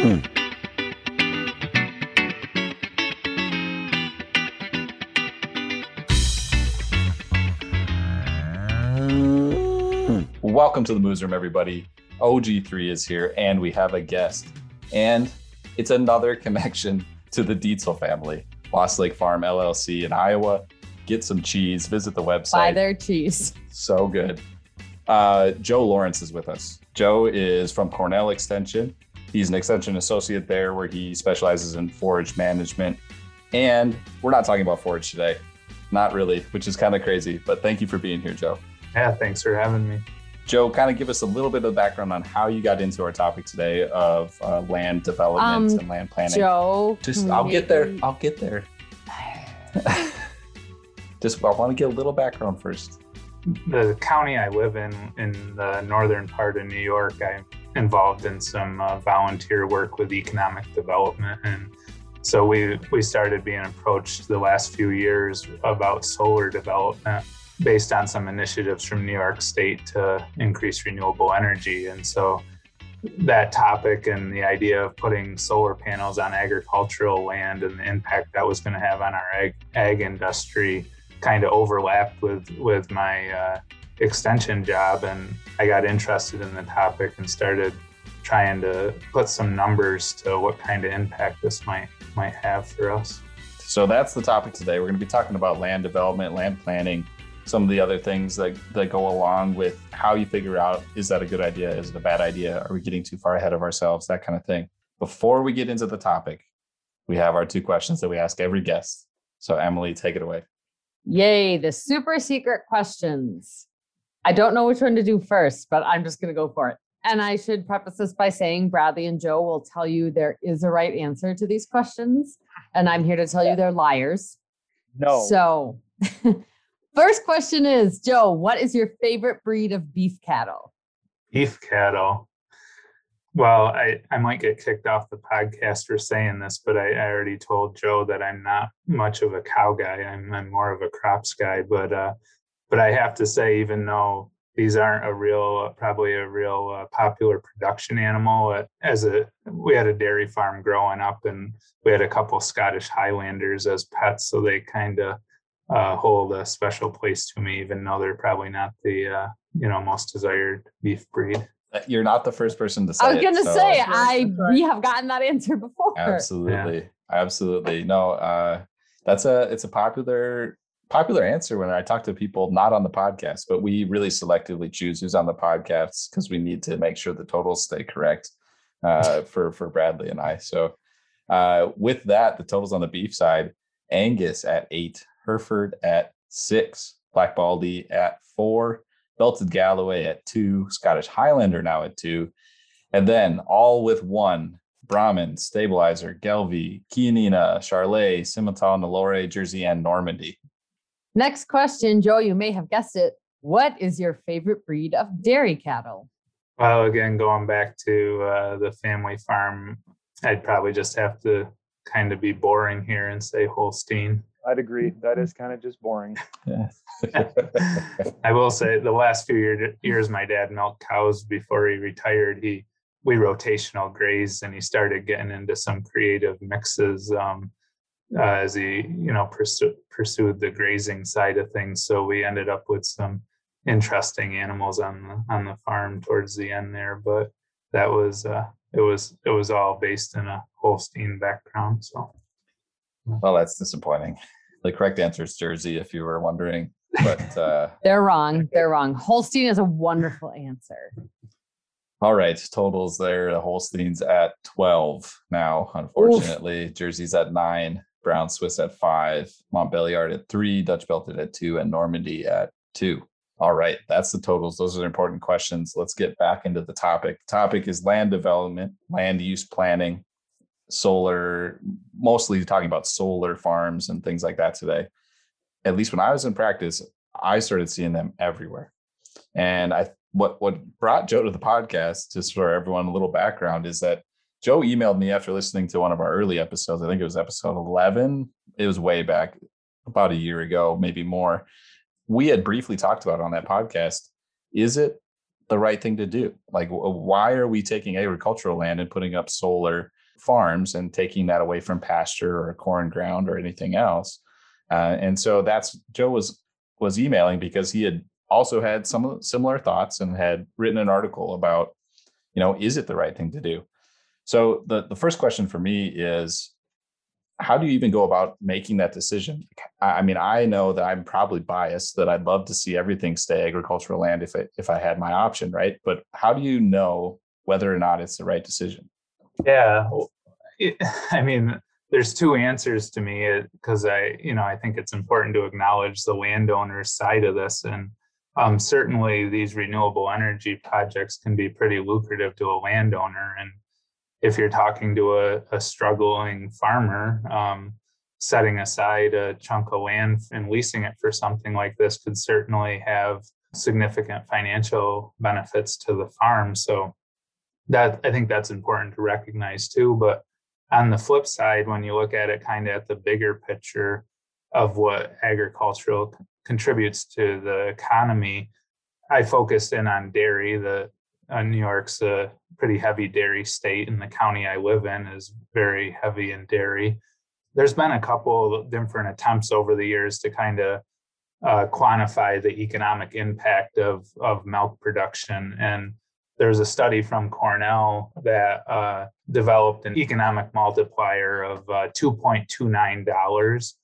Welcome to the Moos Room, everybody. OG3 is here, and we have a guest. And it's another connection to the Dietzel family. Lost Lake Farm LLC in Iowa. Get some cheese, visit the website. Buy their cheese. So good. Uh, Joe Lawrence is with us. Joe is from Cornell Extension. He's an extension associate there where he specializes in forage management. And we're not talking about forage today. Not really, which is kind of crazy. But thank you for being here, Joe. Yeah, thanks for having me. Joe, kind of give us a little bit of background on how you got into our topic today of uh, land development Um, and land planning. Joe. Just, I'll get there. I'll get there. Just, I want to get a little background first. The county I live in, in the northern part of New York, I'm involved in some uh, volunteer work with economic development. And so we, we started being approached the last few years about solar development based on some initiatives from New York State to increase renewable energy. And so that topic and the idea of putting solar panels on agricultural land and the impact that was going to have on our ag, ag industry kind of overlapped with with my uh, extension job and i got interested in the topic and started trying to put some numbers to what kind of impact this might might have for us So that's the topic today. We're going to be talking about land development, land planning, some of the other things that, that go along with how you figure out is that a good idea? Is it a bad idea? Are we getting too far ahead of ourselves? That kind of thing. Before we get into the topic, we have our two questions that we ask every guest. So, Emily, take it away. Yay, the super secret questions. I don't know which one to do first, but I'm just going to go for it. And I should preface this by saying Bradley and Joe will tell you there is a right answer to these questions. And I'm here to tell you they're liars. No. So, first question is Joe, what is your favorite breed of beef cattle? beef cattle well I, I might get kicked off the podcast for saying this but I, I already told joe that i'm not much of a cow guy. I'm, I'm more of a crops guy. But uh, but i have to say even though these aren't a real probably a real uh, popular production animal uh, as a we had a dairy farm growing up and we had a couple scottish highlanders as pets. So they kind of uh, hold a special place to me even though they're probably not the uh, you know most desired beef breed. Uh, You're not the first person to say I was going to so- say, I we have gotten that answer before. Absolutely. Absolutely. No, uh, that's a it's a popular popular answer when I talk to people not on the podcast, but we really selectively choose who's on the podcast because we need to make sure the totals stay correct uh, for for Bradley and I. So uh, with that, the totals on the beef side: Angus at eight, Hereford at six, Black Baldy at four, Belted Galloway at two, Scottish Highlander now at two, and then all with one Brahman, Stabilizer, Gelbvieh, Chianina, Charolais, Simmental, Nelore, Jersey, and Normandy. Next question, Joe, you may have guessed it. What is your favorite breed of dairy cattle? Well, again, going back to uh, the family farm, I'd probably just have to kind of be boring here and say Holstein. I'd agree. That is kind of just boring. I will say the last few year, years, my dad milked cows before he retired. He we rotational grazed, and he started getting into some creative mixes um, uh, as he you know pursu- pursued the grazing side of things. So we ended up with some interesting animals on the on the farm towards the end there, but that was uh, it was it was all based in a Holstein background. So well, that's disappointing. The correct answer is Jersey, if you were wondering. But uh, They're wrong. They're wrong. Holstein is a wonderful answer. all right, totals there. The Holsteins at 12 now, unfortunately. Jersey's at nine, Brown Swiss at five, Montbeliarde at three, Dutch Belted at two, and Normandy at two. All right, that's the totals. Those are the important questions. Let's get back into the topic. topic is land development, land use planning, solar, mostly talking about solar farms and things like that today. At least when I was in practice, I started seeing them everywhere. And I what what brought Joe to the podcast, just for everyone a little background, is that Joe emailed me after listening to one of our early episodes. I think it was episode 11. It was way back, about a year ago, maybe more. We had briefly talked about on that podcast. Is it the right thing to do? Like, why are we taking agricultural land and putting up solar farms and taking that away from pasture or corn ground or anything else? Uh, and so that's Joe was was emailing because he had also had some similar thoughts and had written an article about, you know, is it the right thing to do? So the the first question for me is how do you even go about making that decision? I mean, I know that I'm probably biased that I'd love to see everything stay agricultural land if it, if I had my option, right? But how do you know whether or not it's the right decision? Yeah, it, I mean, there's two answers to me because I, you know, I think it's important to acknowledge the landowner's side of this, and um, certainly these renewable energy projects can be pretty lucrative to a landowner, and if you're talking to a, a struggling farmer, um, setting aside a chunk of land and leasing it for something like this could certainly have significant financial benefits to the farm. So that I think that's important to recognize too. But on the flip side, when you look at it kind of at the bigger picture of what agricultural contributes to the economy, I focused in on dairy, the uh, New York's a pretty heavy dairy state, and the county I live in is very heavy in dairy. There's been a couple different attempts over the years to kind of uh, quantify the economic impact of of milk production, and there's a study from Cornell that uh, developed an economic multiplier of uh, 2.29 dollars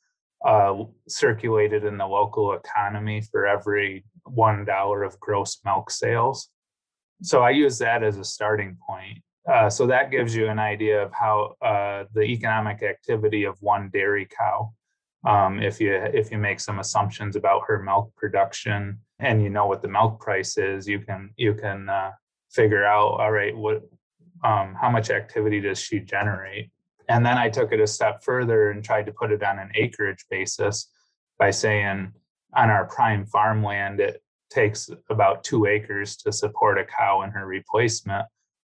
uh, circulated in the local economy for every one dollar of gross milk sales so I use that as a starting point. Uh, so that gives you an idea of how uh, the economic activity of one dairy cow. Um, if you if you make some assumptions about her milk production and you know what the milk price is, you can you can uh, figure out all right what um, how much activity does she generate. And then I took it a step further and tried to put it on an acreage basis by saying on our prime farmland, it takes about two acres to support a cow and her replacement.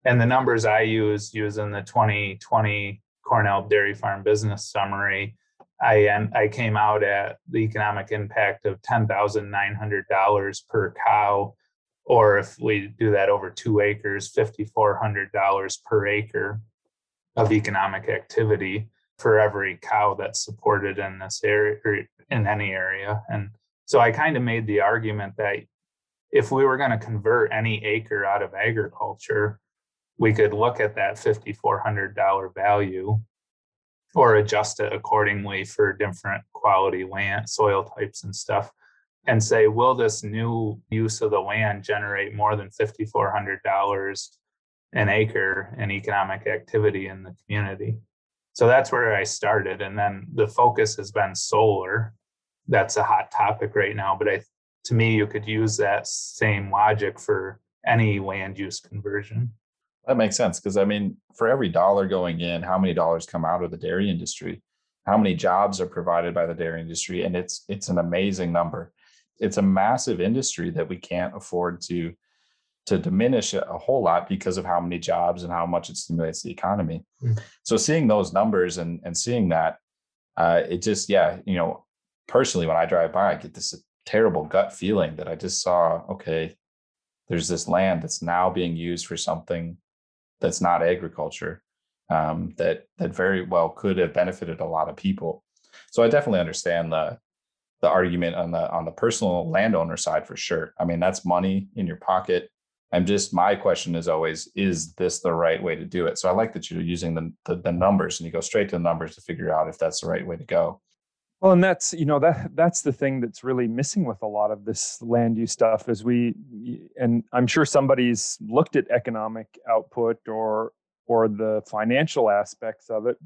And the numbers I use using the 2020 Cornell Dairy Farm Business Summary, I I came out at the economic impact of ten thousand nine hundred dollars per cow, or if we do that over two acres, fifty four hundred dollars per acre of economic activity for every cow that's supported in this area or in any area. And so I kind of made the argument that if we were going to convert any acre out of agriculture, we could look at that $5,400 value or adjust it accordingly for different quality land, soil types, and stuff, and say, will this new use of the land generate more than $5,400 an acre in economic activity in the community? So that's where I started. And then the focus has been solar that's a hot topic right now. But I, to me, you could use that same logic for any land use conversion. That makes sense because I mean, for every dollar going in, how many dollars come out of the dairy industry? How many jobs are provided by the dairy industry? And it's it's an amazing number. It's a massive industry that we can't afford to to diminish a whole lot because of how many jobs and how much it stimulates the economy. Mm. So seeing those numbers and and seeing that, uh, it just yeah, you know, personally, when I drive by, I get this terrible gut feeling that I just saw, okay, there's this land that's now being used for something that's not agriculture um, that that very well could have benefited a lot of people. So I definitely understand the the argument on the on the personal landowner side for sure. I mean, that's money in your pocket. I'm just my question is always, is this the right way to do it? So I like that you're using the, the, the numbers and you go straight to the numbers to figure out if that's the right way to go. Well, and that's you know that that's the thing that's really missing with a lot of this land use stuff is we and I'm sure somebody's looked at economic output or or the financial aspects of it.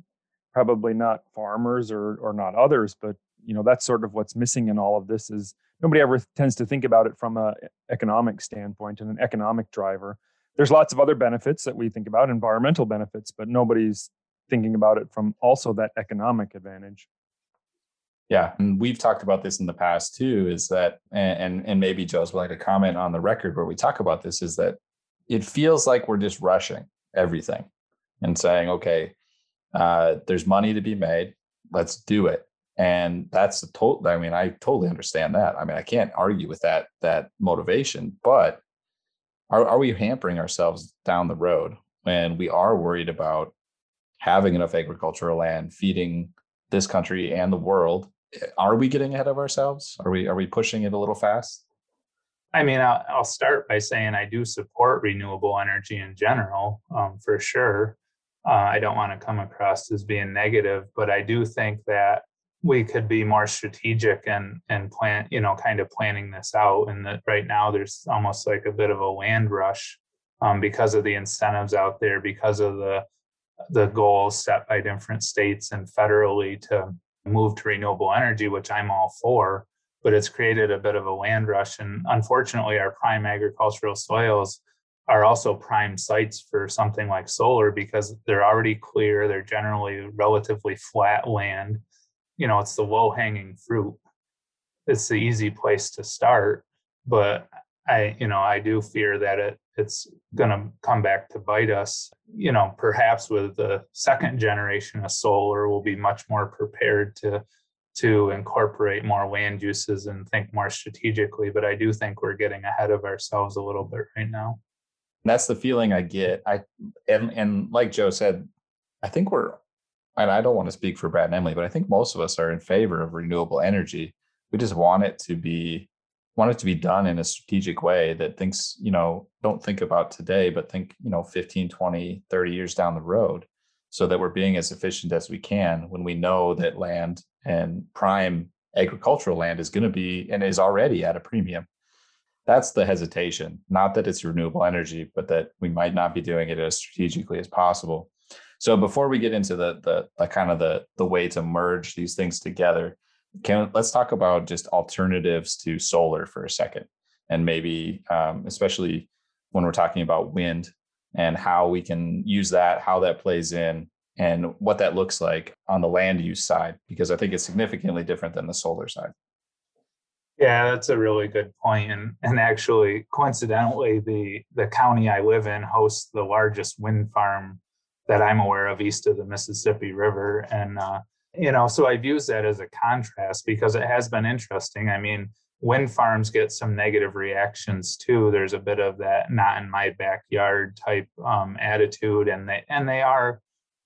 Probably not farmers or or not others, but you know that's sort of what's missing in all of this is nobody ever tends to think about it from a economic standpoint and an economic driver. There's lots of other benefits that we think about, environmental benefits, but nobody's thinking about it from also that economic advantage. Yeah, and we've talked about this in the past too. Is that and and maybe Joe's willing to comment on the record where we talk about this is that it feels like we're just rushing everything and saying, okay, uh, there's money to be made, let's do it, and that's the total. I mean, I totally understand that. I mean, I can't argue with that that motivation, but are, are we hampering ourselves down the road when we are worried about having enough agricultural land feeding this country and the world are we getting ahead of ourselves are we are we pushing it a little fast I mean, I'll, I'll, start by saying I do support renewable energy in general, um, for sure. Uh, I don't want to come across as being negative, but I do think that we could be more strategic and and plan, you know, kind of planning this out. And that right now there's almost like a bit of a land rush um, because of the incentives out there, because of the the goals set by different states and federally to move to renewable energy, which I'm all for but it's created a bit of a land rush. And unfortunately, our prime agricultural soils are also prime sites for something like solar because they're already clear, they're generally relatively flat land. You know, it's the low hanging fruit. It's the easy place to start, but I, you know, I do fear that it it's going to come back to bite us. You know, perhaps with the second generation of solar, we'll be much more prepared to to incorporate more land uses and think more strategically. But I do think we're getting ahead of ourselves a little bit right now. That's the feeling I get. I and and like Joe said, I think we're and I don't want to speak for Brad and Emily, but I think most of us are in favor of renewable energy. We just want it to be want it to be done in a strategic way that thinks, you know, don't think about today, but think, you know, 15, 20, 30 years down the road so that we're being as efficient as we can when we know that land and prime agricultural land is going to be and is already at a premium. That's the hesitation, not that it's renewable energy, but that we might not be doing it as strategically as possible. So before we get into the the, the kind of the the way to merge these things together, can let's talk about just alternatives to solar for a second, and maybe um, especially when we're talking about wind and how we can use that, how that plays in, and what that looks like on the land use side, because I think it's significantly different than the solar side. Yeah, that's a really good point. And and actually, coincidentally, the the county I live in hosts the largest wind farm that I'm aware of east of the Mississippi River. And uh, you know, so I've used that as a contrast because it has been interesting. I mean, wind farms get some negative reactions too. There's a bit of that not in my backyard type um, attitude, and they and they are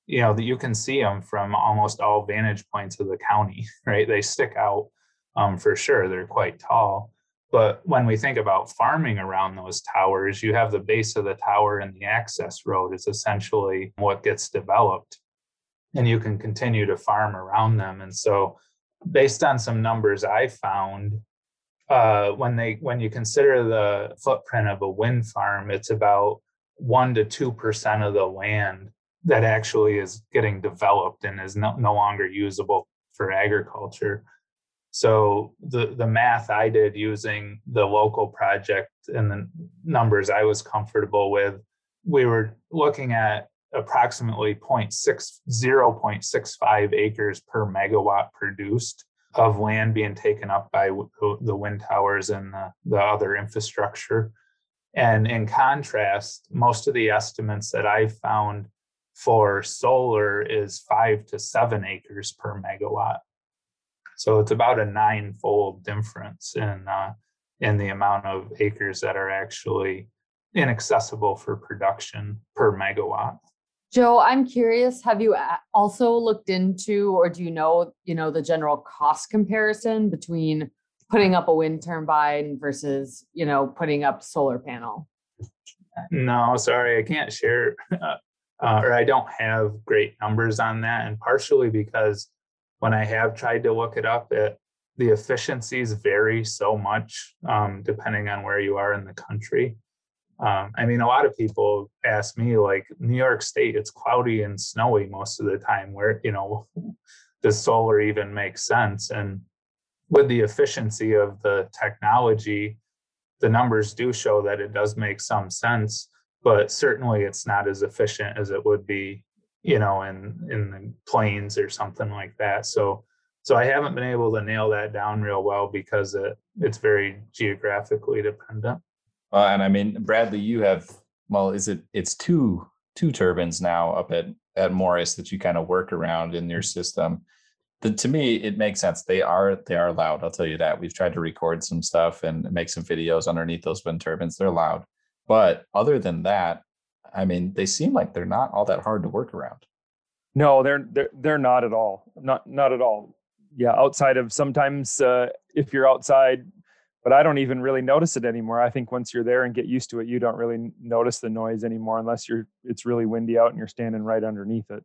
you know that you can see them from almost all vantage points of the county right they stick out um, for sure they're quite tall but when we think about farming around those towers you have the base of the tower and the access road is essentially what gets developed and you can continue to farm around them and so based on some numbers i found uh, when they when you consider the footprint of a wind farm it's about one to two percent of the land that actually is getting developed and is no, no longer usable for agriculture. So the the math I did using the local project and the numbers I was comfortable with, we were looking at approximately 0.6 0.65 acres per megawatt produced of land being taken up by the wind towers and the, the other infrastructure. And in contrast, most of the estimates that I found for solar is five to seven acres per megawatt. So it's about a nine-fold difference in uh, in the amount of acres that are actually inaccessible for production per megawatt. Joe, I'm curious. Have you also looked into, or do you know, you know, the general cost comparison between putting up a wind turbine versus, you know, putting up solar panel? No, sorry, I can't share uh, uh, or I don't have great numbers on that. And partially because when I have tried to look it up, it, the efficiencies vary so much um, depending on where you are in the country. Um, I mean, a lot of people ask me, like, New York State, it's cloudy and snowy most of the time. Where, you know, does solar even make sense? And with the efficiency of the technology, the numbers do show that it does make some sense but certainly it's not as efficient as it would be you know in in the plains or something like that. So so i haven't been able to nail that down real well because it, it's very geographically dependent. Uh, and i mean bradley you have well is it it's two two turbines now up at at morris that you kind of work around in your system. The, to me it makes sense. They are they are loud i'll tell you that. We've tried to record some stuff and make some videos underneath those wind turbines. They're loud. But other than that, I mean, they seem like they're not all that hard to work around. No, they're they're they're not at all. Not not at all. Yeah, outside of sometimes uh, if you're outside, but I don't even really notice it anymore. I think once you're there and get used to it, you don't really notice the noise anymore unless you're it's really windy out and you're standing right underneath it.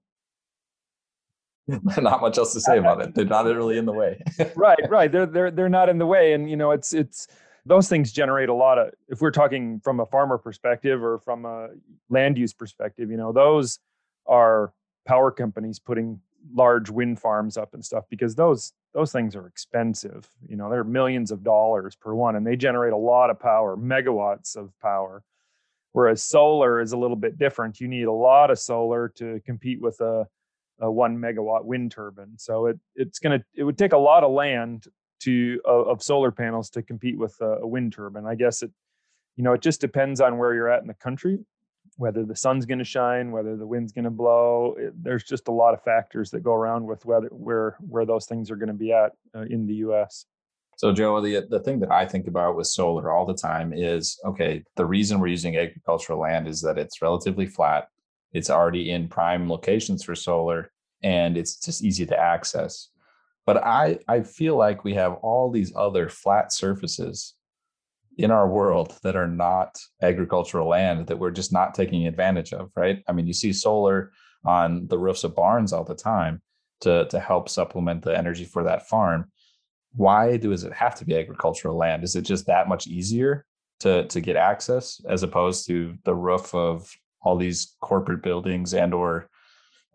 not much else to say about it. They're not really in the way. right, right. They're they're they're not in the way, and you know it's it's those things generate a lot of. If we're talking from a farmer perspective or from a land use perspective, you know those are power companies putting large wind farms up and stuff because those those things are expensive. You know they're millions of dollars per one, and they generate a lot of power, megawatts of power. Whereas solar is a little bit different. You need a lot of solar to compete with a a one megawatt wind turbine. So it it's gonna it would take a lot of land to uh, of solar panels to compete with a, a, wind turbine. I guess it you know it just depends on where you're at in the country, whether the sun's going to shine, whether the wind's going to blow. It, there's just a lot of factors that go around with whether where where those things are going to be at uh, in the U.S. So, Joe, the the thing that I think about with solar all the time is okay. The reason we're using agricultural land is that it's relatively flat it's already in prime locations for solar and it's just easy to access. But I, I feel like we have all these other flat surfaces in our world that are not agricultural land that we're just not taking advantage of, right? I mean, you see solar on the roofs of barns all the time to, to help supplement the energy for that farm. Why does it have to be agricultural land? Is it just that much easier to, to get access as opposed to the roof of all these corporate buildings and or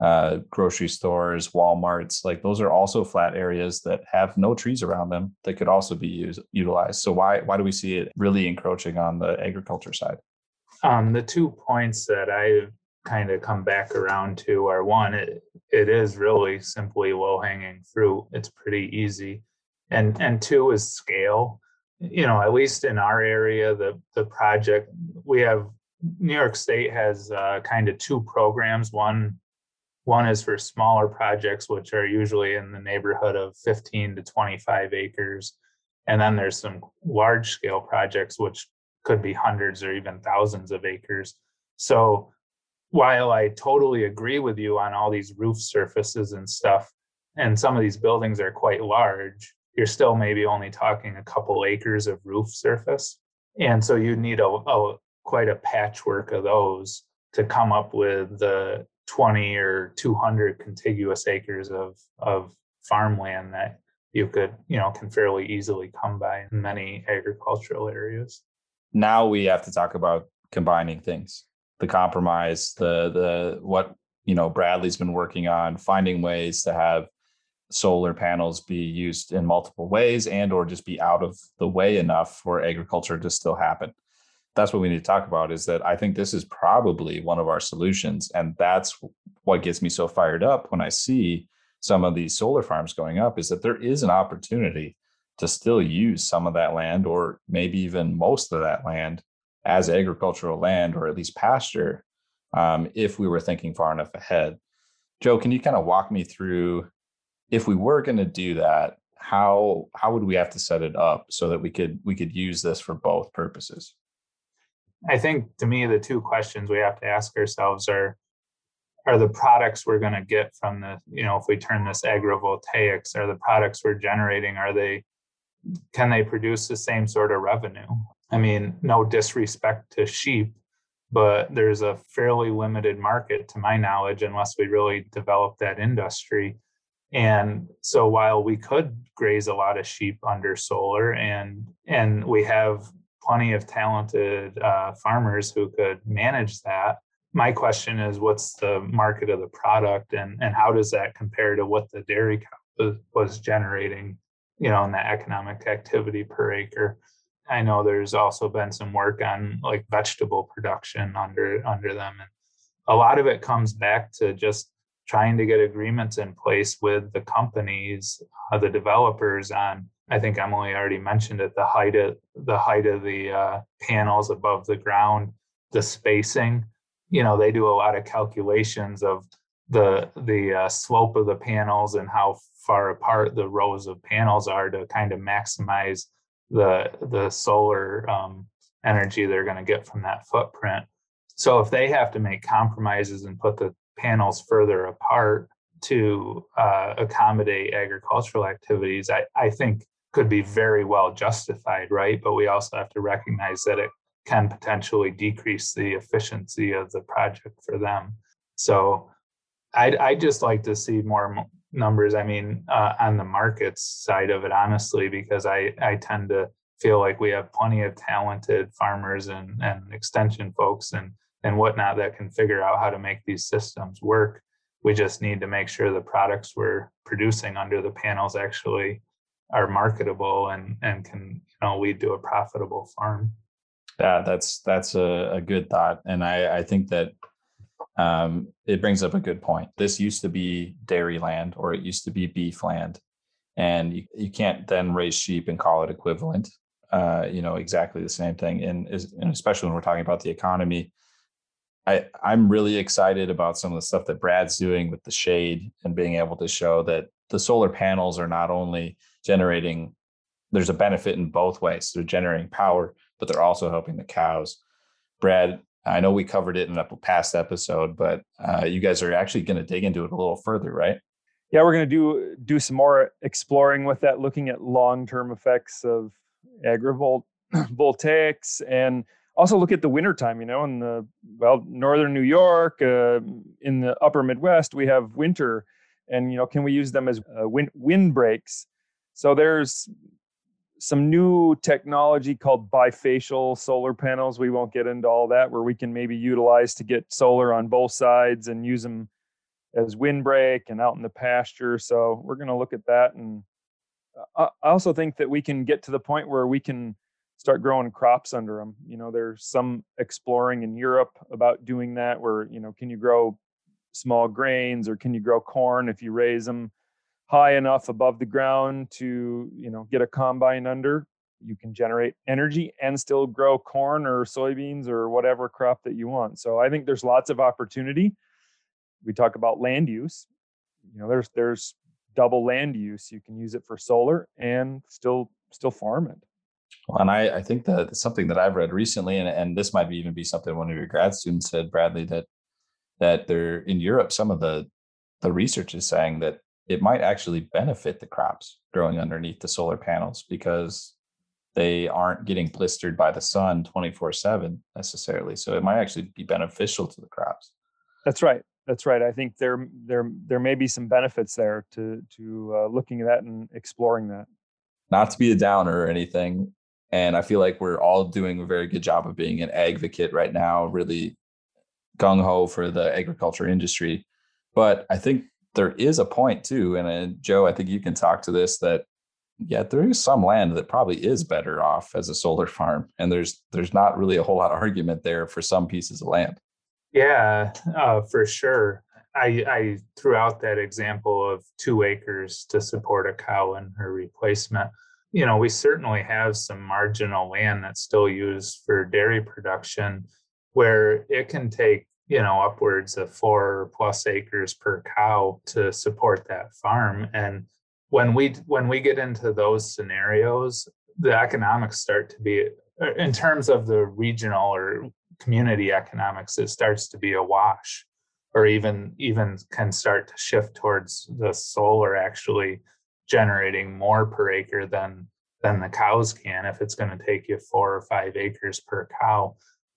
uh, grocery stores, WalMarts, like those are also flat areas that have no trees around them that could also be used utilized. So why why do we see it really encroaching on the agriculture side? Um, the two points that I've kind of come back around to are one, it, it is really simply low hanging fruit. It's pretty easy, and and two is scale. You know, at least in our area, the the project we have New York State has uh, kind of two programs. One one is for smaller projects, which are usually in the neighborhood of 15 to 25 acres, and then there's some large scale projects which could be hundreds or even thousands of acres. So while I totally agree with you on all these roof surfaces and stuff, and some of these buildings are quite large, you're still maybe only talking a couple acres of roof surface. And so you need a, a quite a patchwork of those to come up with the 20 or 200 contiguous acres of of farmland that you could you know can fairly easily come by in many agricultural areas. Now we have to talk about combining things. The compromise the the what you know bradley's been working on finding ways to have solar panels be used in multiple ways and or just be out of the way enough for agriculture to still happen that's what we need to talk about is that I think this is probably one of our solutions. And that's what gets me so fired up when I see some of these solar farms going up is that there is an opportunity to still use some of that land or maybe even most of that land as agricultural land or at least pasture um, if we were thinking far enough ahead. Joe, can you kind of walk me through if we were going to do that, how how would we have to set it up so that we could we could use this for both purposes? I think to me, the two questions we have to ask ourselves are are the products we're going to get from the, you know, if we turn this agrivoltaics, are the products we're generating, are they, can they produce the same sort of revenue? I mean, no disrespect to sheep, but there's a fairly limited market to my knowledge unless we really develop that industry. And so while we could graze a lot of sheep under solar and and we have plenty of talented uh, farmers who could manage that. My question is, what's the market of the product, and and how does that compare to what the dairy cow was generating, you know, in that economic activity per acre? I know there's also been some work on like vegetable production under under them, and a lot of it comes back to just trying to get agreements in place with the companies, uh, the developers on I think Emily already mentioned it. The height of the height of the uh, panels above the ground, the spacing. You know, they do a lot of calculations of the the uh, slope of the panels and how far apart the rows of panels are to kind of maximize the the solar um, energy they're going to get from that footprint. So if they have to make compromises and put the panels further apart to uh, accommodate agricultural activities, I, I think could be very well justified, right? But we also have to recognize that it can potentially decrease the efficiency of the project for them. So I'd, I'd just like to see more numbers. I mean, uh, on the markets side of it, honestly, because I, I tend to feel like we have plenty of talented farmers and, and extension folks and, and whatnot that can figure out how to make these systems work. We just need to make sure the products we're producing under the panels actually are marketable and, and can you know lead to a profitable farm. Yeah, that's that's a, a good thought. And I, I think that um, it brings up a good point. This used to be dairy land or it used to be beef land. And you, you can't then raise sheep and call it equivalent uh, you know, exactly the same thing. And, and especially when we're talking about the economy, I, I'm really excited about some of the stuff that Brad's doing with the shade and being able to show that the solar panels are not only generating, there's a benefit in both ways. They're generating power, but they're also helping the cows. Brad, I know we covered it in a past episode, but uh, you guys are actually going to dig into it a little further, right? Yeah, we're going to do do some more exploring with that, looking at long term effects of agrivoltaics and also look at the wintertime, you know, in the, well, northern New York, uh, in the upper Midwest, we have winter. And, you know, can we use them as uh, wind, wind breaks? So there's some new technology called bifacial solar panels. We won't get into all that, where we can maybe utilize to get solar on both sides and use them as windbreak and out in the pasture. So we're going to look at that and uh, I also think that we can get to the point where we can start growing crops under them. You know, there's some exploring in Europe about doing that where, you know, can you grow small grains or can you grow corn if you raise them high enough above the ground to, you know, get a combine under? You can generate energy and still grow corn or soybeans or whatever crop that you want. So I think there's lots of opportunity. We talk about land use. You know, there's there's double land use. You can use it for solar and still still farm it. Well, and I, I think that something that I've read recently, and, and this might even be something one of your grad students said, Bradley, that that they're in Europe, some of the the research is saying that it might actually benefit the crops growing underneath the solar panels because they aren't getting blistered by the sun 24 7 necessarily. So it might actually be beneficial to the crops. That's right. That's right. I think there there there may be some benefits there to to uh, looking at that and exploring that. Not to be a downer or anything, and I feel like we're all doing a very good job of being an advocate right now, really gung ho for the agriculture industry. But I think there is a point too, and uh, Joe, I think you can talk to this that yeah, there is some land that probably is better off as a solar farm, and there's there's not really a whole lot of argument there for some pieces of land. Yeah, uh, for sure. I, I threw out that example of two acres to support a cow and her replacement. You know, we certainly have some marginal land that's still used for dairy production where it can take, you know, upwards of four plus acres per cow to support that farm. And when we when we get into those scenarios, the economics start to be uh, in terms of the regional or community economics, it starts to be a wash or even even can start to shift towards the solar actually generating more per acre than than the cows can if it's going to take you four or five acres per cow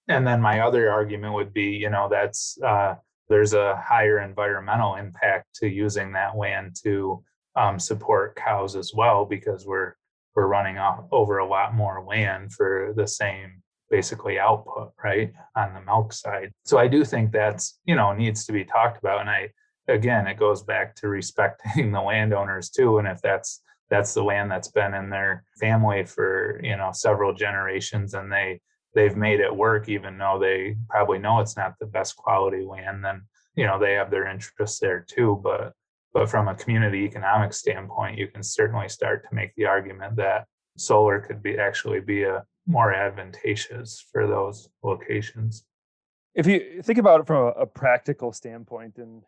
and then my other argument would be you know that's uh, there's a higher environmental impact to using that land to um, support cows as well because we're we're running off over a lot more land for the same basically output right on the milk side. So i do think that's you know needs to be talked about. And i again it goes back to respecting the landowners too. And if that's that's the land that's been in their family for you know several generations and they they've made it work even though they probably know it's not the best quality land then you know they have their interests there too but but from a community economic standpoint you can certainly start to make the argument that solar could be actually be a more advantageous for those locations. If you think about it from a, practical standpoint, in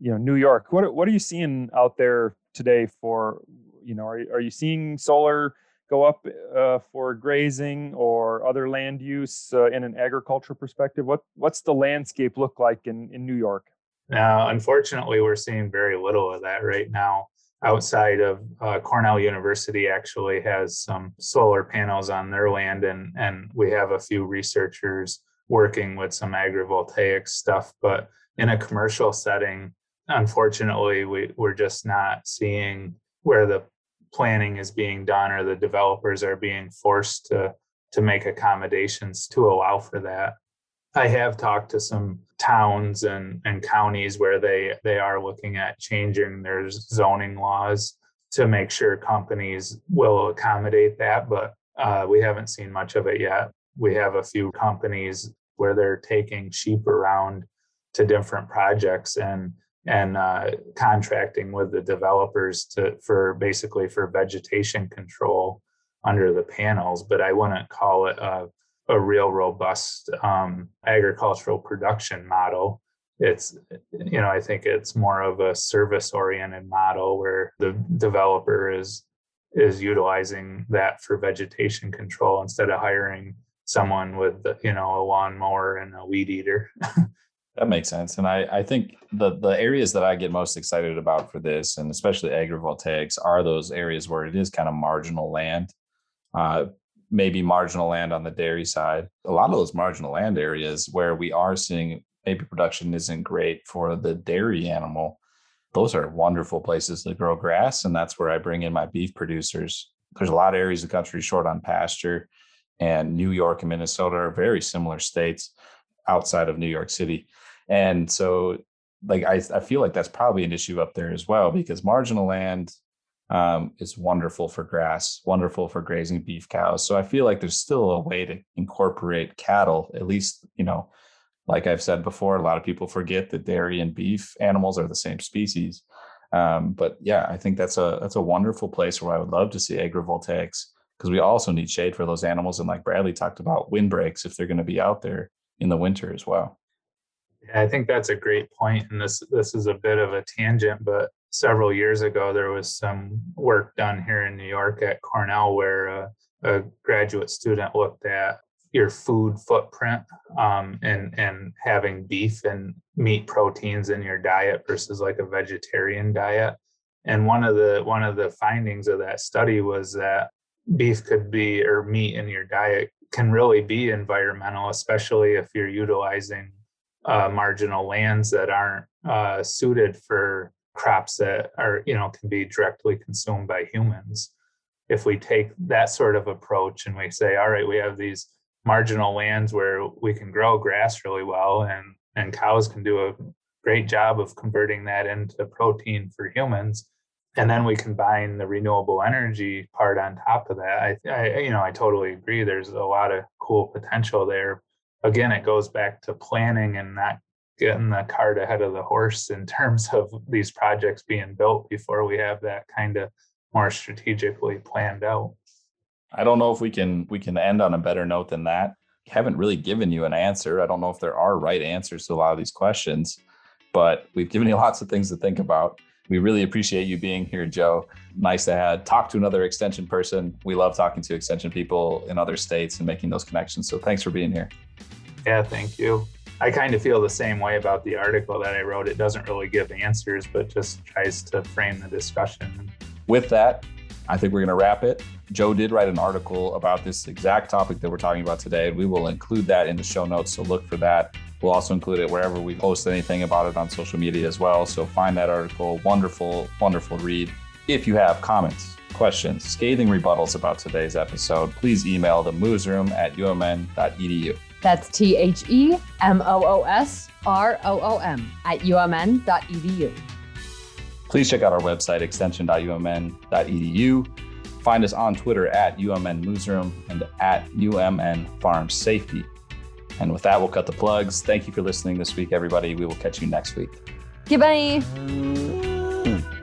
you know New York, what what are you seeing out there today for you know are are you seeing solar go up uh, for grazing or other land use uh, in an agriculture perspective? What what's the landscape look like in in New York? Now, unfortunately, we're seeing very little of that right now. Outside of uh, Cornell University, actually has some solar panels on their land, and and we have a few researchers working with some agrivoltaic stuff. But in a commercial setting, unfortunately, we, we're just not seeing where the planning is being done or the developers are being forced to to make accommodations to allow for that. I have talked to some towns and, and counties where they they are looking at changing their zoning laws to make sure companies will accommodate that, but uh, we haven't seen much of it yet. We have a few companies where they're taking sheep around to different projects and and uh, contracting with the developers to for basically for vegetation control under the panels. But I wouldn't call it a, a real robust um, agricultural production model. It's you know I think it's more of a service oriented model where the developer is is utilizing that for vegetation control instead of hiring someone with you know a lawnmower and a weed eater. That makes sense. And I, I think the the areas that I get most excited about for this, and especially agrivoltaics, are those areas where it is kind of marginal land, uh, maybe marginal land on the dairy side. A lot of those marginal land areas where we are seeing maybe production isn't great for the dairy animal. Those are wonderful places to grow grass, and that's where I bring in my beef producers. There's a lot of areas of the country short on pasture, and New York and Minnesota are very similar states outside of New York City and so, like, I, I feel like that's probably an issue up there as well because marginal land um, is wonderful for grass, wonderful for grazing beef cows. So I feel like there's still a way to incorporate cattle, at least, you know, like I've said before, a lot of people forget that dairy and beef animals are the same species. Um, but yeah, I think that's a that's a wonderful place where I would love to see agrivoltaics because we also need shade for those animals. And like Bradley talked about, windbreaks if they're going to be out there in the winter as well. Yeah, I think that's a great point, and this this is a bit of a tangent, but several years ago there was some work done here in New York at Cornell where a, a graduate student looked at your food footprint um, and and having beef and meat proteins in your diet versus like a vegetarian diet. And one of the one of the findings of that study was that beef could be or meat in your diet can really be environmental, especially if you're utilizing uh, marginal lands that aren't uh, suited for crops that are you know can be directly consumed by humans. If we take that sort of approach and we say all right we have these marginal lands where we can grow grass really well and and cows can do a great job of converting that into protein for humans and then we combine the renewable energy part on top of that I, I you know i totally agree. There's a lot of cool potential there again, it goes back to planning and not getting the cart ahead of the horse in terms of these projects being built before we have that kind of more strategically planned out. I don't know if we can we can end on a better note than that. We haven't really given you an answer. I don't know if there are right answers to a lot of these questions, but we've given you lots of things to think about. We really appreciate you being here, Joe. Nice to have talk to another extension person. We love talking to extension people in other states and making those connections. So thanks for being here. Yeah, thank you. I kind of feel the same way about the article that I wrote. It doesn't really give answers, but just tries to frame the discussion. With that, I think we're going to wrap it. Joe did write an article about this exact topic that we're talking about today, and we will include that in the show notes. So look for that. We'll also include it wherever we post anything about it on social media as well. So find that article. Wonderful, wonderful read. If you have comments, questions, scathing rebuttals about today's episode, please email the moosroom at umn.edu. That's T H E M O O S R O O M at umn.edu. Please check out our website, extension.umn.edu. Find us on Twitter at UMN moosroom and at UMN Farm Safety. And with that, we'll cut the plugs. Thank you for listening this week, everybody. We will catch you next week. Goodbye. Mm.